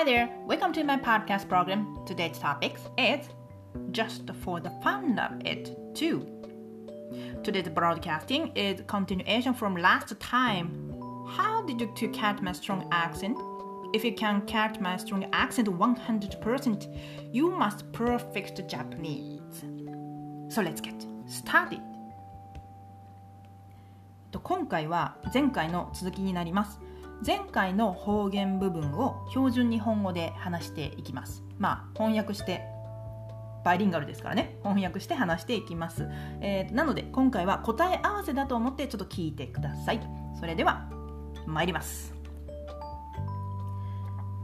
Hi there, welcome to my podcast program. Today's topic is just for the fun of it too. Today's broadcasting is continuation from last time. How did you two catch my strong accent? If you can catch my strong accent 100%, you must perfect Japanese. So let's get started. 今回は前回の続きになります。 前回の方言部分を標準日本語で話していきます。まあ翻訳してバイリンガルですからね。翻訳して話していきます、えー、なので今回は答え合わせだと思ってちょっと聞いてください。それでは参ります。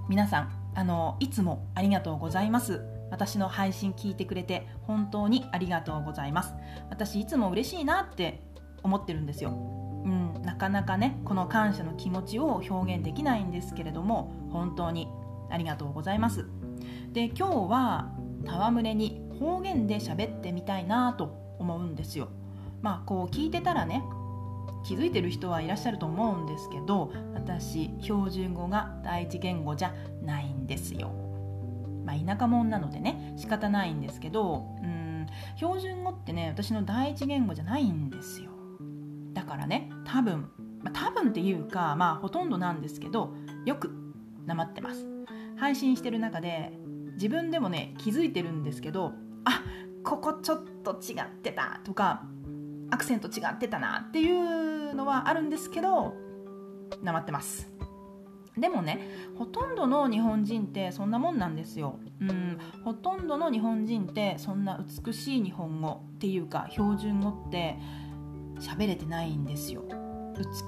皆さんあのいつもありがとうございます。私の配信聞いてくれて本当にありがとうございます。私いつも嬉しいなって思ってるんですよ。うん、なかなかねこの感謝の気持ちを表現できないんですけれども本当にありがとうございます。で今日は戯れに方言で喋ってみたいなと思うんですよ。まあこう聞いてたらね気づいてる人はいらっしゃると思うんですけど私標準語が第一言語じゃないんですよ。まあ田舎者なのでね仕方ないんですけどうん標準語ってね私の第一言語じゃないんですよ。からね多分、ま、多分っていうかまあほとんどなんですけどよくなまってます。配信してる中で自分でもね気づいてるんですけどあここちょっと違ってたとかアクセント違ってたなっていうのはあるんですけどなまってます。でもねほとんどの日本人ってそんなもんなんですよ。うんほとんどの日本人ってそんな美しい日本語っていうか標準語って喋れてないんですよ。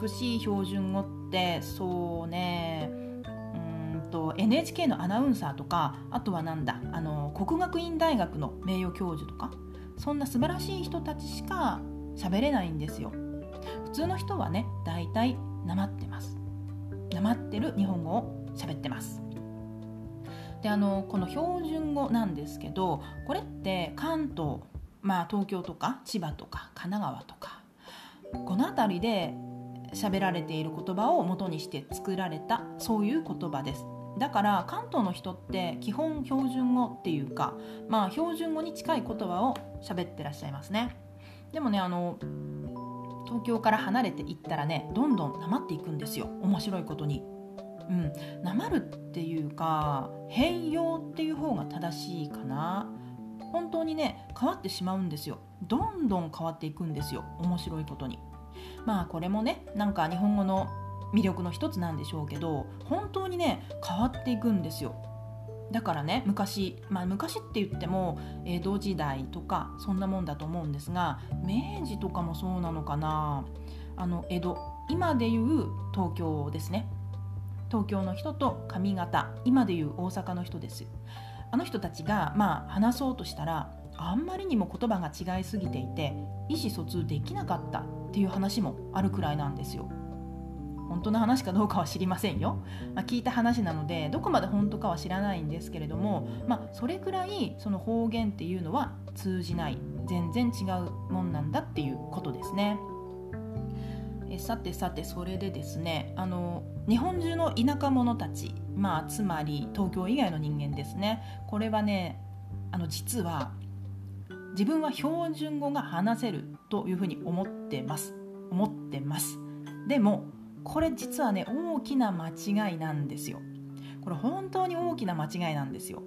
美しい標準語ってそうね。うんと NHK のアナウンサーとかあとはなんだあの国学院大学の名誉教授とかそんな素晴らしい人たちしか喋れないんですよ。普通の人はね大体なまってます。なまってる日本語を喋ってます。であのこの標準語なんですけどこれって関東まあ東京とか千葉とか神奈川とかこの辺りで喋られている言葉を元にして作られたそういう言葉です。だから関東の人って基本標準語っていうかまあ標準語に近い言葉を喋ってらっしゃいますね。でもねあの東京から離れていったらねどんどんなまっていくんですよ。面白いことに。うん。なまるっていうか変容っていう方が正しいかな。本当にね変わってしまうんですよ。どんどん変わっていくんですよ。面白いことに。まあこれもねなんか日本語の魅力の一つなんでしょうけど本当にね変わっていくんですよ。だからね昔、まあ、昔って言っても江戸時代とかそんなもんだと思うんですが明治とかもそうなのかな。あの江戸。今でいう東京ですね。東京の人と上方。今でいう大阪の人です。あの人たちがまあ話そうとしたらあんまりにも言葉が違いすぎていて意思疎通できなかったっていう話もあるくらいなんですよ。本当の話かどうかは知りませんよ、まあ、聞いた話なのでどこまで本当かは知らないんですけれども、まあ、それくらいその方言っていうのは通じない全然違うもんなんだっていうことですね。えさてさてそれでですねあの日本中の田舎者たち、まあ、つまり東京以外の人間ですねこれはねあの実は自分は標準語が話せるというふうに思ってます。思ってます。でもこれ実はね大きな間違いなんですよ。これ本当に大きな間違いなんですよ。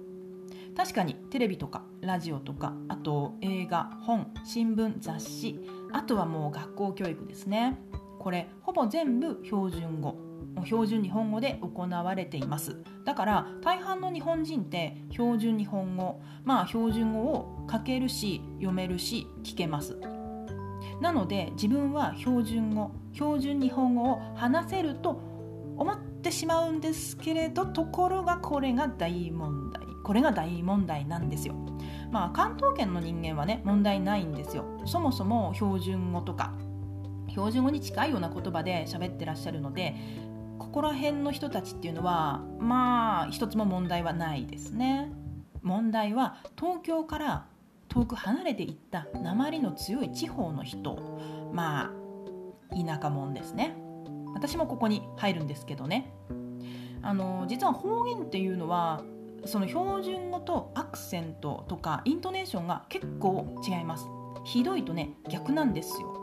確かにテレビとかラジオとかあと映画本新聞雑誌あとはもう学校教育ですね。これほぼ全部標準語。標準日本語で行われています。だから大半の日本人って標準日本語まあ標準語を書けるし読めるし聞けます。なので自分は標準語標準日本語を話せると思ってしまうんですけれどところがこれが大問題。これが大問題なんですよ。まあ関東圏の人間はね問題ないんですよ。そもそも標準語とか標準語に近いような言葉で喋ってらっしゃるのでここら辺の人たちっていうのはまあ一つも問題はないですね。問題は東京から遠く離れていった鉛の強い地方の人まあ田舎者ですね。私もここに入るんですけどね。あの実は方言っていうのはその標準語とアクセントとかイントネーションが結構違います。ひどいとね逆なんですよ。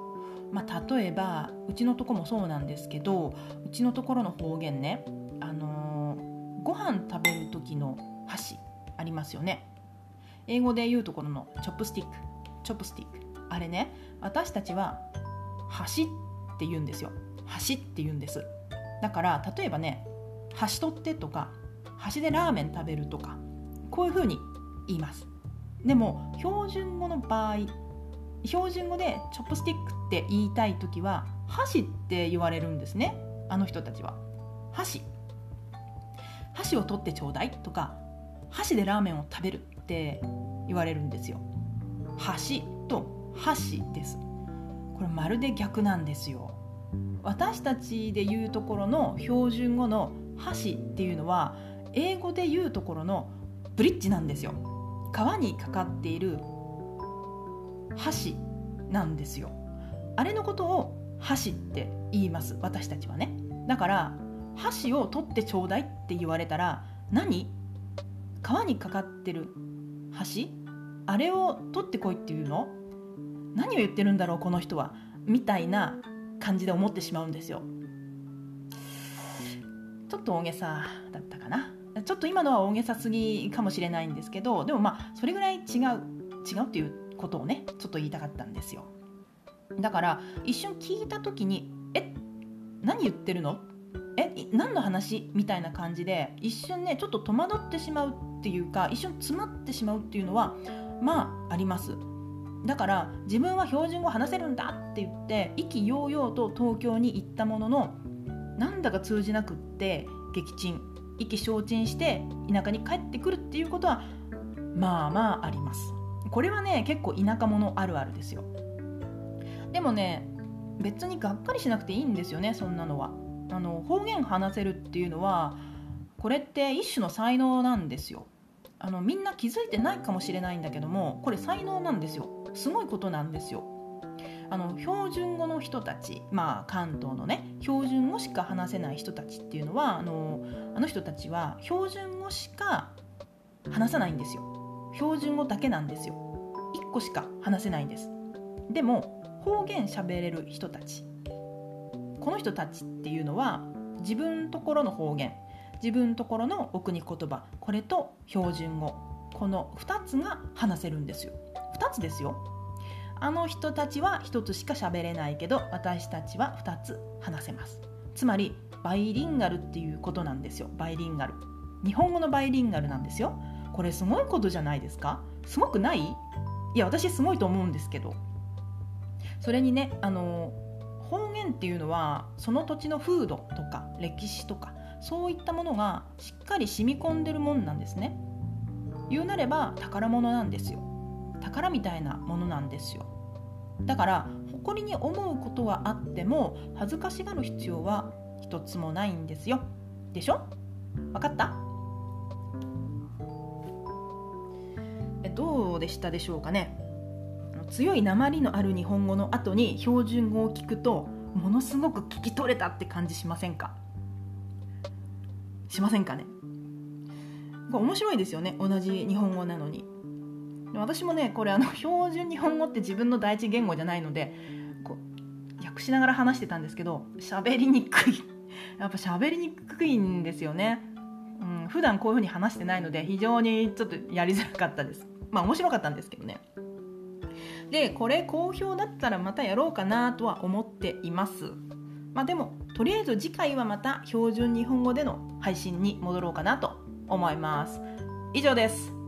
まあ、例えばうちのとこもそうなんですけどうちのところの方言ね、あのー、ご飯食べる時の箸ありますよね。英語で言うところの chopstick。chopstick。あれね私たちは箸って言うんですよ。箸って言うんです。だから例えばね箸取ってとか箸でラーメン食べるとかこういうふうに言います。でも標準語の場合標準語で chopstick って言いたい時は箸って言われるんですね。あの人たちは。箸。箸を取ってちょうだいとか箸でラーメンを食べるって言われるんですよ。箸と箸です。これまるで逆なんですよ。私たちで言うところの標準語の箸っていうのは英語で言うところのブリッジなんですよ。川にかかっている箸なんですよ。あれのことを箸って言います。私たちはね。だから箸を取ってちょうだいって言われたら何？川にかかってる橋あれを取ってこいっていうの？何を言ってるんだろうこの人は？みたいな感じで思ってしまうんですよ。ちょっと大げさだったかな。ちょっと今のは大げさすぎかもしれないんですけどでもまあそれぐらい違う。違うっていうことをねちょっと言いたかったんですよ。だから一瞬聞いた時に「え何言ってるの？え何の話?」みたいな感じで一瞬ねちょっと戸惑ってしまうっていうか一瞬詰まってしまうっていうのはまああります。だから自分は標準語話せるんだって言って意気揚々と東京に行ったもののなんだか通じなくって撃沈意気消沈して田舎に帰ってくるっていうことはまあまああります。これはね結構田舎者あるあるですよ。でもね別にがっかりしなくていいんですよねそんなのは。あの方言話せるっていうのはこれって一種の才能なんですよ。あのみんな気づいてないかもしれないんだけどもこれ才能なんですよ。すごいことなんですよ。あの標準語の人たち、まあ、関東のね標準語しか話せない人たちっていうのはあのあの人たちは標準語しか話さないんですよ。標準語だけなんですよ。1個しか話せないんです。でも方言喋れる人たち。この人たちっていうのは自分ところの方言自分ところのお国言葉これと標準語。この2つが話せるんですよ。2つですよ。あの人たちは1つしか喋れないけど私たちは2つ話せます。つまりバイリンガルっていうことなんですよ。バイリンガル。日本語のバイリンガルなんですよ。これすごいことじゃないですか？すごくない？いや私すごいと思うんですけど。それにねあの方言っていうのはその土地の風土とか歴史とかそういったものがしっかり染み込んでるもんなんですね。言うなれば宝物なんですよ。宝みたいなものなんですよ。だから誇りに思うことはあっても恥ずかしがる必要は一つもないんですよ。でしょ？分かった？どうでしたでしょうかね？強い鉛のある日本語の後に標準語を聞くとものすごく聞き取れたって感じしませんか？しませんかね？これ面白いですよね同じ日本語なのに。私もねこれあの標準日本語って自分の第一言語じゃないのでこう訳しながら話してたんですけど喋りにくい。やっぱ喋りにくいんですよね、うん、普段こういう風に話してないので非常にちょっとやりづらかったです。まあ面白かったんですけどね。でこれ好評だったらまたやろうかなとは思っています。まあでもとりあえず次回はまた標準日本語での配信に戻ろうかなと思います。以上です。